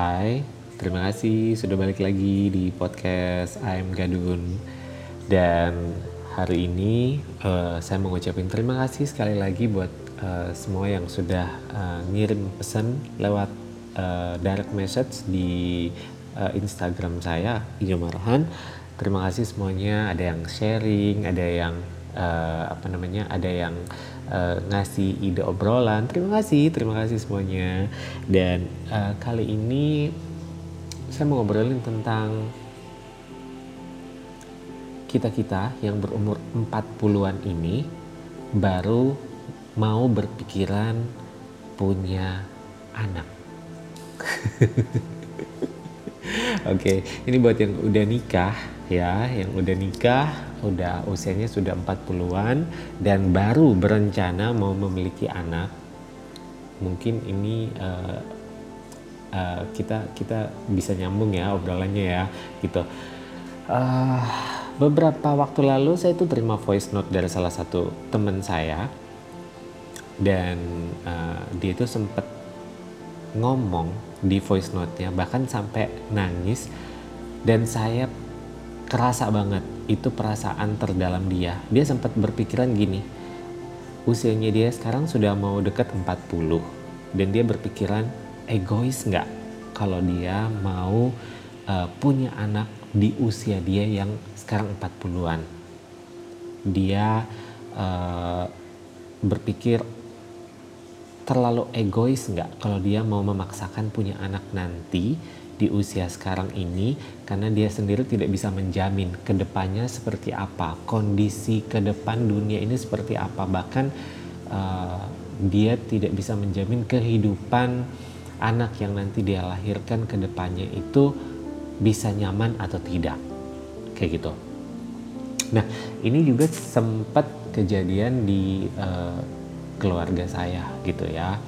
Hai, terima kasih sudah balik lagi di podcast I'm Gadun Dan hari ini uh, saya mau ngucapin terima kasih sekali lagi buat uh, semua yang sudah uh, ngirim pesan lewat uh, direct message di uh, Instagram saya, Ijo Marhan Terima kasih semuanya, ada yang sharing, ada yang uh, apa namanya, ada yang ngasih ide obrolan. Terima kasih, terima kasih semuanya. Dan uh, kali ini saya mau ngobrolin tentang kita-kita yang berumur 40-an ini baru mau berpikiran punya anak. Oke, okay, ini buat yang udah nikah ya, yang udah nikah, udah usianya sudah 40-an dan baru berencana mau memiliki anak. Mungkin ini uh, uh, kita kita bisa nyambung ya obrolannya ya, gitu. Uh, beberapa waktu lalu saya itu terima voice note dari salah satu teman saya dan uh, dia itu sempat ngomong di voice note-nya bahkan sampai nangis dan saya kerasa banget itu perasaan terdalam dia. Dia sempat berpikiran gini usianya dia sekarang sudah mau deket 40 dan dia berpikiran egois nggak kalau dia mau uh, punya anak di usia dia yang sekarang 40-an dia uh, berpikir terlalu egois nggak kalau dia mau memaksakan punya anak nanti di usia sekarang ini? Karena dia sendiri tidak bisa menjamin ke depannya seperti apa kondisi ke depan dunia ini seperti apa. Bahkan uh, dia tidak bisa menjamin kehidupan anak yang nanti dia lahirkan ke depannya itu bisa nyaman atau tidak. Kayak gitu. Nah ini juga sempat kejadian di uh, keluarga saya gitu ya.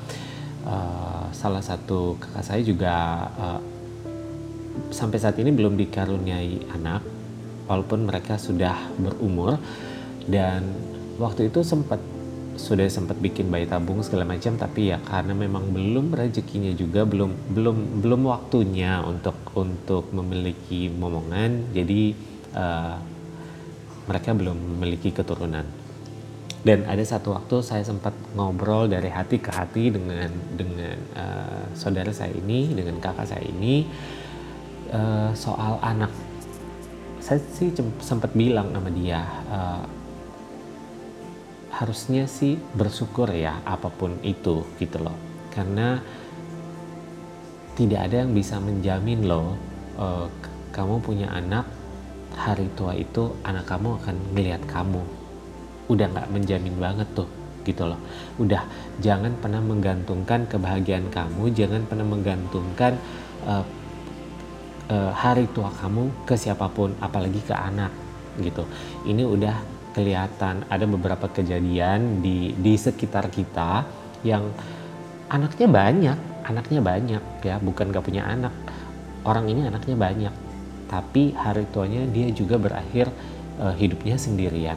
Uh, salah satu kakak saya juga uh, sampai saat ini belum dikaruniai anak walaupun mereka sudah berumur. Dan waktu itu sempat sudah sempat bikin bayi tabung segala macam tapi ya karena memang belum rezekinya juga belum belum belum waktunya untuk untuk memiliki momongan jadi uh, mereka belum memiliki keturunan dan ada satu waktu saya sempat ngobrol dari hati ke hati dengan dengan uh, saudara saya ini dengan kakak saya ini uh, soal anak. Saya sih sempat bilang sama dia uh, harusnya sih bersyukur ya apa pun itu gitu loh. Karena tidak ada yang bisa menjamin loh uh, kamu punya anak hari tua itu anak kamu akan melihat kamu udah nggak menjamin banget tuh gitu loh. Udah jangan pernah menggantungkan kebahagiaan kamu jangan pernah menggantungkan uh, uh, hari tua kamu ke siapa pun apalagi ke anak gitu. Ini udah kelihatan ada beberapa kejadian di di sekitar kita yang anaknya banyak anaknya banyak ya bukan gak punya anak. Orang ini anaknya banyak tapi hari tuanya dia juga berakhir uh, hidupnya sendirian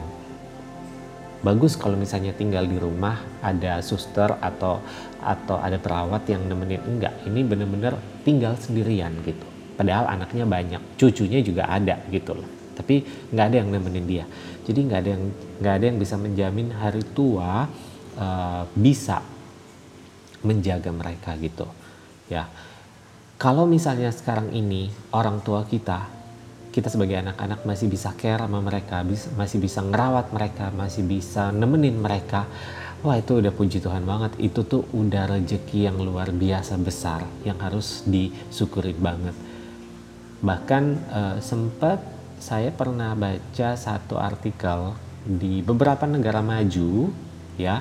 bagus kalau misalnya tinggal di rumah ada suster atau atau ada perawat yang nemenin. Enggak ini bener-bener tinggal sendirian gitu. Padahal anaknya banyak cucunya juga ada gitu loh. Tapi nggak ada yang nemenin dia. Jadi nggak ada yang nggak ada yang bisa menjamin hari tua uh, bisa menjaga mereka gitu ya. Kalau misalnya sekarang ini orang tua kita kita sebagai anak-anak masih bisa care sama mereka, masih bisa ngerawat mereka, masih bisa nemenin mereka. Wah itu udah puji Tuhan banget. Itu tuh udah rezeki yang luar biasa besar yang harus disyukuri banget. Bahkan uh, sempat saya pernah baca satu artikel di beberapa negara maju ya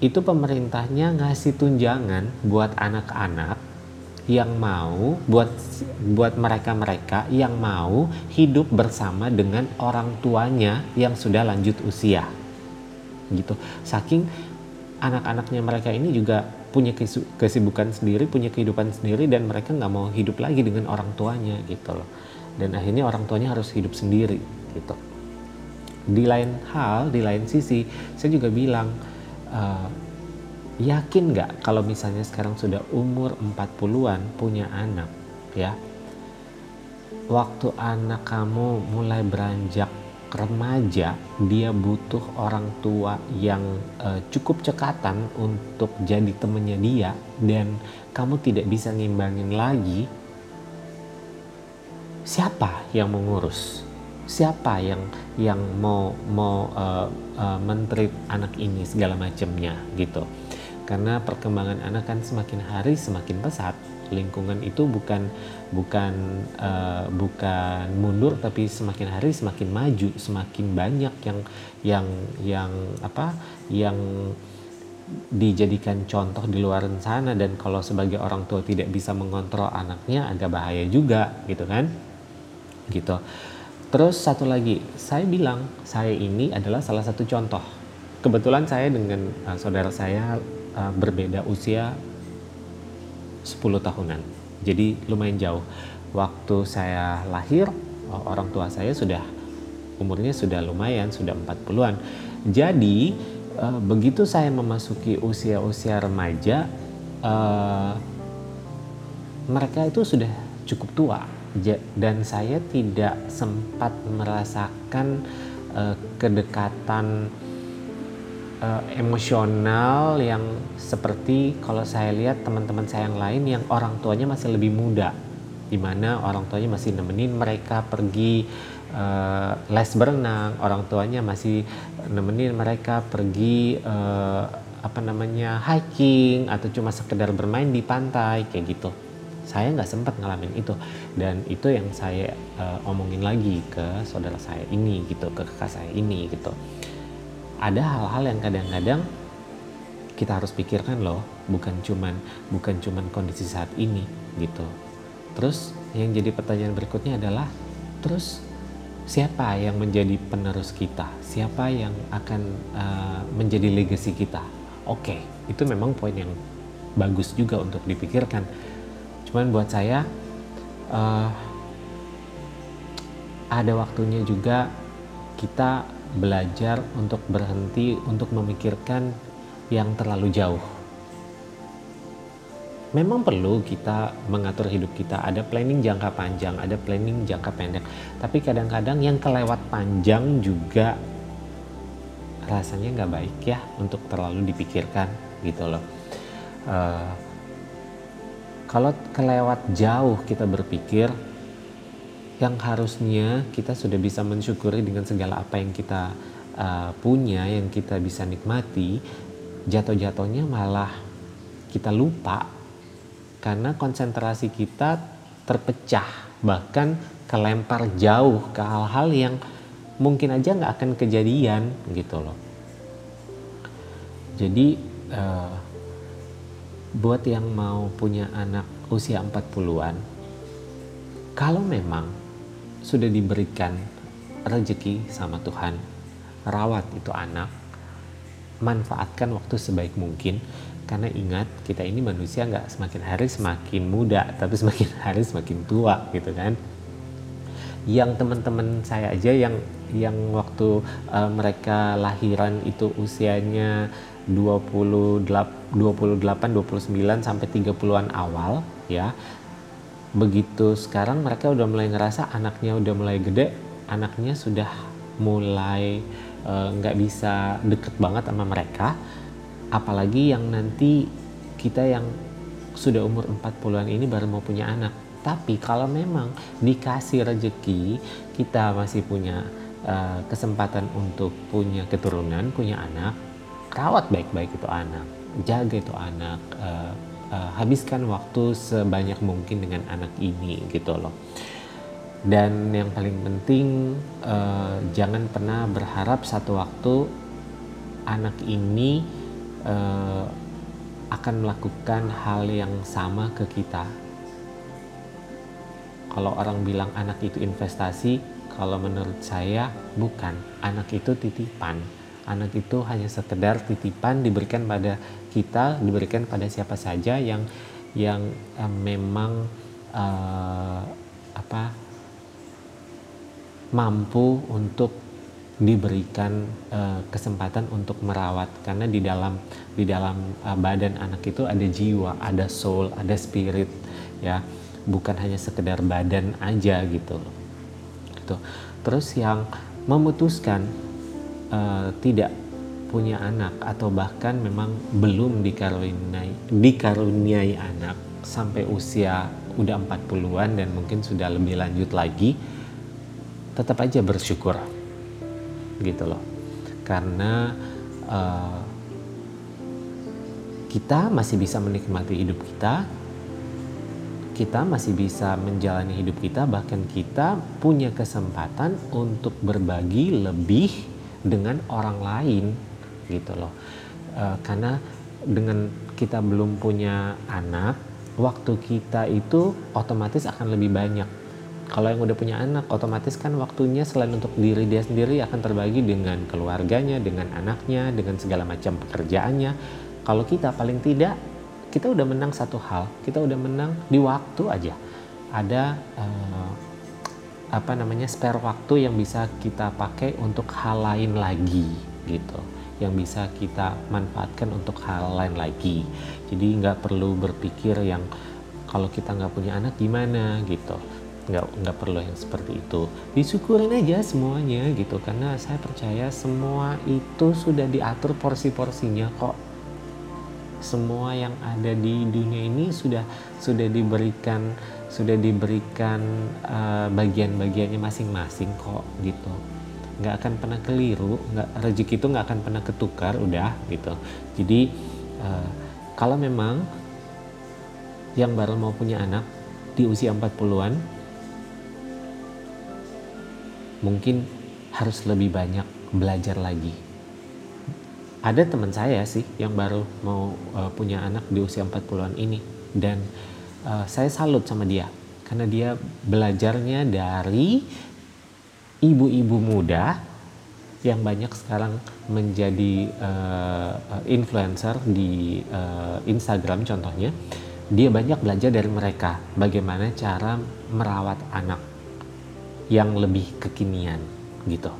itu pemerintahnya ngasih tunjangan buat anak-anak yang mau buat buat mereka-mereka yang mau hidup bersama dengan orang tuanya yang sudah lanjut usia. Gitu. Saking anak-anaknya mereka ini juga punya kesibukan sendiri, punya kehidupan sendiri dan mereka nggak mau hidup lagi dengan orang tuanya gitu loh. Dan akhirnya orang tuanya harus hidup sendiri gitu. Di lain hal, di lain sisi, saya juga bilang uh, yakin nggak kalau misalnya sekarang sudah umur 40-an punya anak ya? Waktu anak kamu mulai beranjak remaja dia butuh orang tua yang uh, cukup cekatan untuk jadi temennya dia dan kamu tidak bisa ngimbangin lagi. Siapa yang mengurus? Siapa yang yang mau mau uh, uh, menteri anak ini segala macamnya gitu karena perkembangan anak kan semakin hari semakin pesat. Lingkungan itu bukan bukan uh, bukan mundur tapi semakin hari semakin maju. Semakin banyak yang yang yang apa yang dijadikan contoh di luar sana. Dan kalau sebagai orang tua tidak bisa mengontrol anaknya agak bahaya juga gitu kan? Gitu. Terus satu lagi saya bilang saya ini adalah salah satu contoh. Kebetulan saya dengan uh, saudara saya uh, berbeda usia 10 tahunan. Jadi lumayan jauh. Waktu saya lahir, orang tua saya sudah umurnya sudah lumayan, sudah 40-an. Jadi uh, begitu saya memasuki usia-usia remaja, uh, mereka itu sudah cukup tua dan saya tidak sempat merasakan uh, kedekatan uh, emosional yang seperti kalau saya lihat teman-teman saya yang lain yang orang tuanya masih lebih muda di mana orang tuanya masih nemenin mereka pergi uh, les berenang orang tuanya masih nemenin mereka pergi uh, apa namanya hiking atau cuma sekedar bermain di pantai kayak gitu. Saya nggak sempat ngalamin itu. Dan itu yang saya uh, omongin lagi ke saudara saya ini gitu ke kakak saya ini gitu ada hal-hal yang kadang-kadang kita harus pikirkan loh bukan cuman bukan cuman kondisi saat ini gitu. Terus yang jadi pertanyaan berikutnya adalah terus siapa yang menjadi penerus kita? Siapa yang akan uh, menjadi legacy kita? Oke okay, itu memang poin yang bagus juga untuk dipikirkan. Cuman buat saya uh, ada waktunya juga kita belajar untuk berhenti untuk memikirkan yang terlalu jauh. Memang perlu kita mengatur hidup kita, ada planning jangka panjang, ada planning jangka pendek. Tapi kadang-kadang yang kelewat panjang juga rasanya nggak baik ya untuk terlalu dipikirkan gitu loh. Uh, kalau kelewat jauh kita berpikir, yang harusnya kita sudah bisa mensyukuri dengan segala apa yang kita uh, punya, yang kita bisa nikmati, jatuh-jatuhnya malah kita lupa karena konsentrasi kita terpecah, bahkan kelempar jauh ke hal-hal yang mungkin aja nggak akan kejadian gitu loh. Jadi uh, buat yang mau punya anak usia 40-an, kalau memang sudah diberikan rezeki sama Tuhan, rawat itu anak, manfaatkan waktu sebaik mungkin. Karena ingat kita ini manusia nggak semakin hari semakin muda tapi semakin hari semakin tua gitu kan? Yang teman-teman saya aja yang yang waktu uh, mereka lahiran itu usianya 28 28 29 sampai 30-an awal ya begitu. Sekarang mereka udah mulai ngerasa anaknya udah mulai gede anaknya sudah mulai eh, nggak uh, bisa deket banget sama mereka. Apalagi yang nanti kita yang sudah umur 40-an ini baru mau punya anak. Tapi kalau memang dikasih rezeki kita masih punya uh, kesempatan untuk punya keturunan punya anak rawat baik-baik itu anak jaga itu anak uh, uh, habiskan waktu sebanyak mungkin dengan anak ini gitu loh. Dan yang paling penting uh, jangan pernah berharap satu waktu anak ini uh, akan melakukan hal yang sama ke kita. Kalau orang bilang anak itu investasi kalau menurut saya bukan. Anak itu titipan. Anak itu hanya sekedar titipan diberikan pada kita diberikan pada siapa saja yang yang uh, memang uh, apa mampu untuk diberikan uh, kesempatan untuk merawat. Karena di dalam di dalam uh, badan anak itu ada jiwa, ada soul, ada spirit ya. bukan hanya sekedar badan aja gitu gitu. Terus yang memutuskan uh, tidak punya anak atau bahkan memang belum dikaruniai dikaruniai anak sampai usia udah 40-an dan mungkin sudah lebih lanjut lagi tetap aja bersyukur gitu loh. Karena uh, kita masih bisa menikmati hidup kita kita masih bisa menjalani hidup kita bahkan kita punya kesempatan untuk berbagi lebih dengan orang lain gitu loh. E, karena dengan kita belum punya anak waktu kita itu otomatis akan lebih banyak. Kalau yang udah punya anak otomatis kan waktunya selain untuk diri dia sendiri akan terbagi dengan keluarganya dengan anaknya dengan segala macam pekerjaannya. Kalau kita paling tidak kita udah menang satu hal kita udah menang di waktu aja. Ada uh, apa namanya spare waktu yang bisa kita pakai untuk hal lain lagi gitu yang bisa kita manfaatkan untuk hal lain lagi. Jadi nggak perlu berpikir yang kalau kita nggak punya anak gimana gitu. Nggak nggak perlu yang seperti itu. Disyukurin aja semuanya gitu karena saya percaya semua itu sudah diatur porsi-porsinya kok. Semua yang ada di dunia ini sudah sudah diberikan sudah diberikan uh, bagian-bagiannya masing-masing kok gitu nggak akan pernah keliru nggak rezeki itu nggak akan pernah ketukar udah gitu. Jadi uh, kalau memang yang baru mau punya anak di usia 40-an mungkin harus lebih banyak belajar lagi. Ada teman saya sih yang baru mau uh, punya anak di usia 40-an ini dan uh, saya salut sama dia karena dia belajarnya dari ibu-ibu muda yang banyak sekarang menjadi uh, influencer di uh, Instagram contohnya dia banyak belajar dari mereka bagaimana cara merawat anak yang lebih kekinian gitu.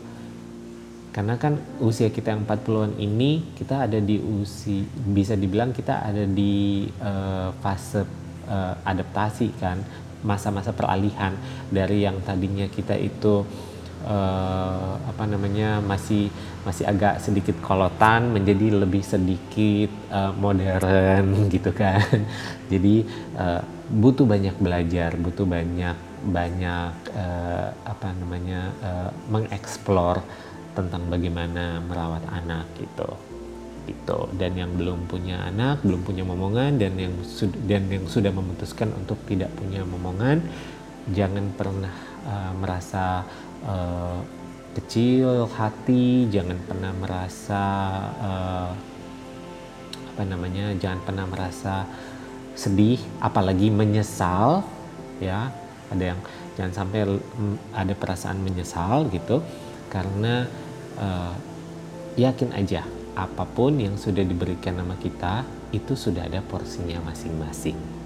Karena kan usia kita yang 40-an ini kita ada di usia bisa dibilang kita ada di uh, fase uh, adaptasi kan masa-masa peralihan dari yang tadinya kita itu uh, apa namanya masih masih agak sedikit kolotan menjadi lebih sedikit uh, modern gitu kan. Jadi uh, butuh banyak belajar butuh banyak banyak uh, apa namanya uh, mengeksplor tentang bagaimana merawat anak gitu. Gitu. Dan yang belum punya anak belum punya momongan dan yang dan yang sudah memutuskan untuk tidak punya momongan jangan pernah uh, merasa uh, kecil hati jangan pernah merasa uh, apa namanya jangan pernah merasa sedih apalagi menyesal ya. Ada yang jangan sampai ada perasaan menyesal gitu karena uh, yakin aja apa pun yang sudah diberikan nama kita itu sudah ada porsinya masing-masing